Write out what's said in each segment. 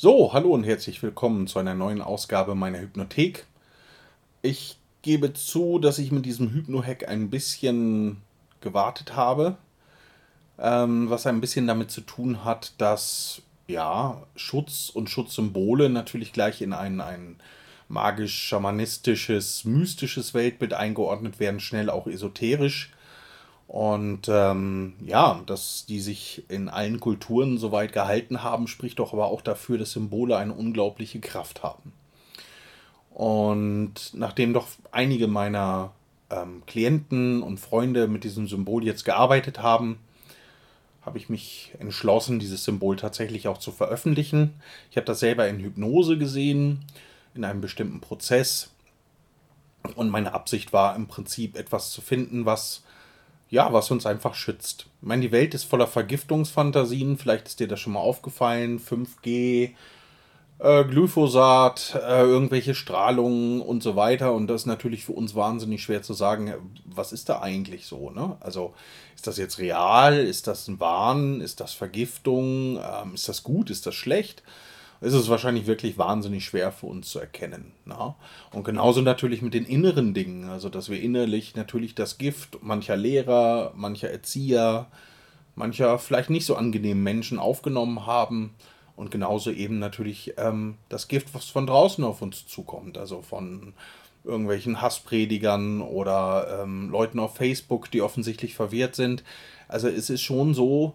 So, hallo und herzlich willkommen zu einer neuen Ausgabe meiner Hypnothek. Ich gebe zu, dass ich mit diesem Hypno-Hack ein bisschen gewartet habe, ähm, was ein bisschen damit zu tun hat, dass ja Schutz und Schutzsymbole natürlich gleich in ein, ein magisch-schamanistisches, mystisches Weltbild eingeordnet werden, schnell auch esoterisch. Und ähm, ja, dass die sich in allen Kulturen so weit gehalten haben, spricht doch aber auch dafür, dass Symbole eine unglaubliche Kraft haben. Und nachdem doch einige meiner ähm, Klienten und Freunde mit diesem Symbol jetzt gearbeitet haben, habe ich mich entschlossen, dieses Symbol tatsächlich auch zu veröffentlichen. Ich habe das selber in Hypnose gesehen, in einem bestimmten Prozess. Und meine Absicht war im Prinzip etwas zu finden, was ja, was uns einfach schützt. Ich meine, die Welt ist voller Vergiftungsfantasien. Vielleicht ist dir das schon mal aufgefallen. 5G, äh, Glyphosat, äh, irgendwelche Strahlungen und so weiter. Und das ist natürlich für uns wahnsinnig schwer zu sagen, was ist da eigentlich so? Ne? Also ist das jetzt real? Ist das ein Wahn? Ist das Vergiftung? Ähm, ist das gut? Ist das schlecht? Ist es wahrscheinlich wirklich wahnsinnig schwer für uns zu erkennen. Na? Und genauso natürlich mit den inneren Dingen, also dass wir innerlich natürlich das Gift mancher Lehrer, mancher Erzieher, mancher vielleicht nicht so angenehmen Menschen aufgenommen haben und genauso eben natürlich ähm, das Gift, was von draußen auf uns zukommt, also von irgendwelchen Hasspredigern oder ähm, Leuten auf Facebook, die offensichtlich verwirrt sind. Also es ist schon so,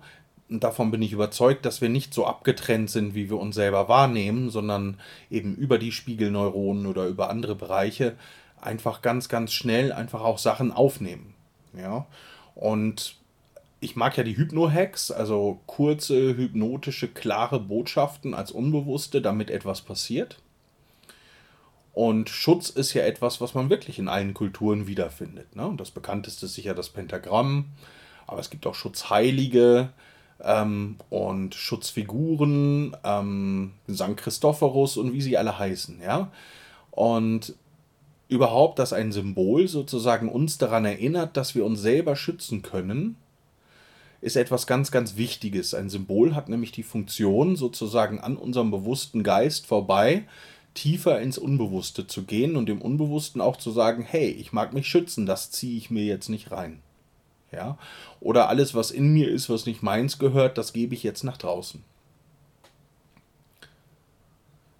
und davon bin ich überzeugt, dass wir nicht so abgetrennt sind, wie wir uns selber wahrnehmen, sondern eben über die Spiegelneuronen oder über andere Bereiche einfach ganz, ganz schnell einfach auch Sachen aufnehmen. Ja. Und ich mag ja die Hypno-Hacks, also kurze, hypnotische, klare Botschaften als Unbewusste, damit etwas passiert. Und Schutz ist ja etwas, was man wirklich in allen Kulturen wiederfindet. Ne? Und das bekannteste ist sicher das Pentagramm, aber es gibt auch Schutzheilige, ähm, und Schutzfiguren, ähm, St. Christophorus und wie sie alle heißen, ja. Und überhaupt, dass ein Symbol sozusagen uns daran erinnert, dass wir uns selber schützen können, ist etwas ganz, ganz Wichtiges. Ein Symbol hat nämlich die Funktion, sozusagen an unserem bewussten Geist vorbei, tiefer ins Unbewusste zu gehen und dem Unbewussten auch zu sagen, hey, ich mag mich schützen, das ziehe ich mir jetzt nicht rein. Ja? Oder alles, was in mir ist, was nicht meins gehört, das gebe ich jetzt nach draußen.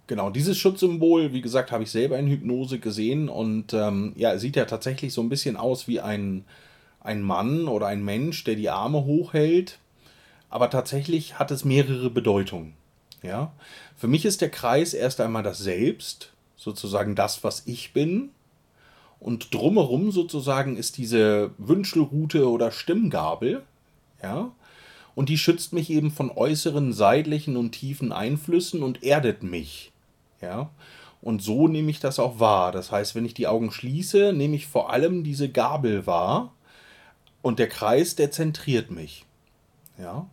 Genau, dieses Schutzsymbol, wie gesagt, habe ich selber in Hypnose gesehen und ähm, ja, sieht ja tatsächlich so ein bisschen aus wie ein, ein Mann oder ein Mensch, der die Arme hochhält, aber tatsächlich hat es mehrere Bedeutungen. Ja? Für mich ist der Kreis erst einmal das Selbst, sozusagen das, was ich bin, und drumherum sozusagen ist diese Wünschelrute oder Stimmgabel, ja, und die schützt mich eben von äußeren, seitlichen und tiefen Einflüssen und erdet mich, ja. Und so nehme ich das auch wahr. Das heißt, wenn ich die Augen schließe, nehme ich vor allem diese Gabel wahr und der Kreis, der zentriert mich, ja.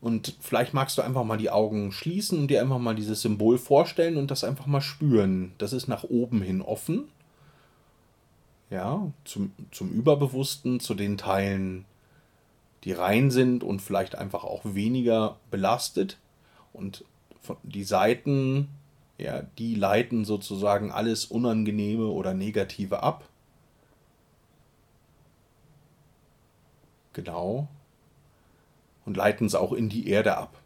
Und vielleicht magst du einfach mal die Augen schließen und dir einfach mal dieses Symbol vorstellen und das einfach mal spüren. Das ist nach oben hin offen. Ja, zum, zum Überbewussten, zu den Teilen, die rein sind und vielleicht einfach auch weniger belastet. Und die Seiten, ja, die leiten sozusagen alles Unangenehme oder Negative ab. Genau und leiten es auch in die Erde ab.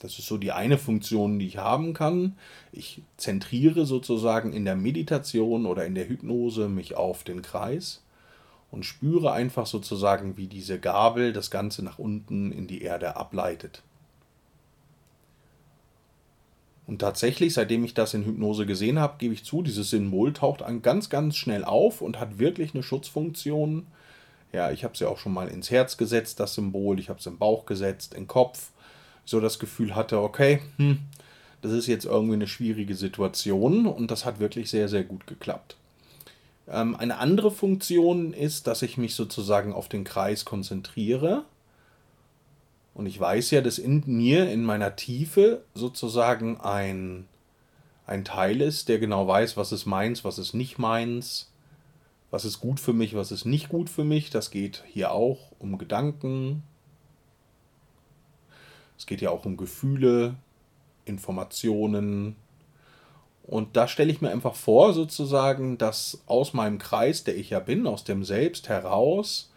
Das ist so die eine Funktion, die ich haben kann. Ich zentriere sozusagen in der Meditation oder in der Hypnose mich auf den Kreis und spüre einfach sozusagen, wie diese Gabel das Ganze nach unten in die Erde ableitet. Und tatsächlich, seitdem ich das in Hypnose gesehen habe, gebe ich zu, dieses Symbol taucht ganz, ganz schnell auf und hat wirklich eine Schutzfunktion ja, ich habe es ja auch schon mal ins Herz gesetzt, das Symbol. Ich habe es im Bauch gesetzt, im Kopf. So das Gefühl hatte, okay, hm, das ist jetzt irgendwie eine schwierige Situation und das hat wirklich sehr, sehr gut geklappt. Ähm, eine andere Funktion ist, dass ich mich sozusagen auf den Kreis konzentriere. Und ich weiß ja, dass in mir, in meiner Tiefe, sozusagen ein, ein Teil ist, der genau weiß, was ist meins, was ist nicht meins was ist gut für mich, was ist nicht gut für mich. Das geht hier auch um Gedanken. Es geht ja auch um Gefühle, Informationen. Und da stelle ich mir einfach vor, sozusagen, dass aus meinem Kreis, der ich ja bin, aus dem Selbst heraus,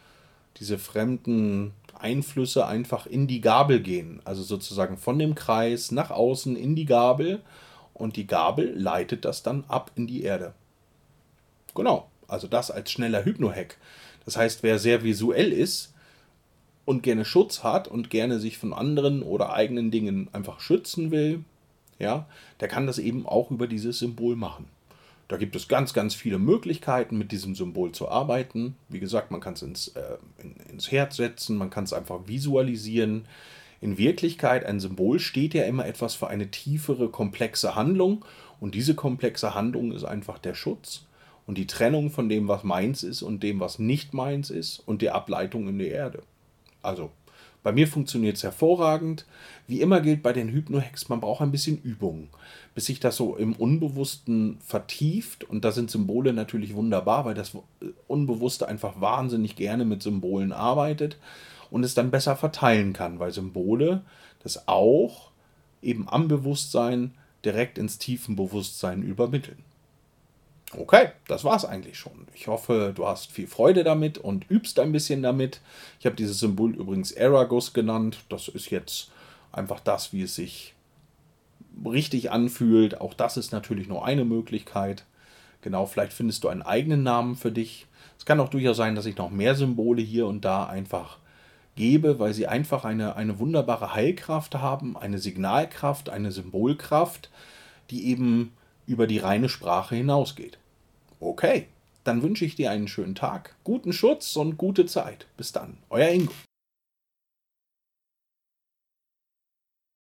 diese fremden Einflüsse einfach in die Gabel gehen. Also sozusagen von dem Kreis nach außen in die Gabel und die Gabel leitet das dann ab in die Erde. Genau, also das als schneller Hypno-Hack. Das heißt, wer sehr visuell ist und gerne Schutz hat und gerne sich von anderen oder eigenen Dingen einfach schützen will, ja, der kann das eben auch über dieses Symbol machen. Da gibt es ganz, ganz viele Möglichkeiten, mit diesem Symbol zu arbeiten. Wie gesagt, man kann es ins, äh, in, ins Herz setzen, man kann es einfach visualisieren. In Wirklichkeit, ein Symbol steht ja immer etwas für eine tiefere, komplexe Handlung. Und diese komplexe Handlung ist einfach der Schutz und die Trennung von dem, was meins ist und dem, was nicht meins ist und die Ableitung in die Erde. Also, bei mir funktioniert es hervorragend. Wie immer gilt bei den Hypno-Hacks, man braucht ein bisschen Übung, bis sich das so im Unbewussten vertieft. Und da sind Symbole natürlich wunderbar, weil das Unbewusste einfach wahnsinnig gerne mit Symbolen arbeitet und es dann besser verteilen kann, weil Symbole das auch eben am Bewusstsein direkt ins tiefen Bewusstsein übermitteln. Okay, das war's eigentlich schon. Ich hoffe, du hast viel Freude damit und übst ein bisschen damit. Ich habe dieses Symbol übrigens Aragus genannt. Das ist jetzt einfach das, wie es sich richtig anfühlt. Auch das ist natürlich nur eine Möglichkeit. Genau, vielleicht findest du einen eigenen Namen für dich. Es kann auch durchaus sein, dass ich noch mehr Symbole hier und da einfach gebe, weil sie einfach eine, eine wunderbare Heilkraft haben, eine Signalkraft, eine Symbolkraft, die eben über die reine Sprache hinausgeht. Okay, dann wünsche ich dir einen schönen Tag, guten Schutz und gute Zeit. Bis dann, euer Ingo.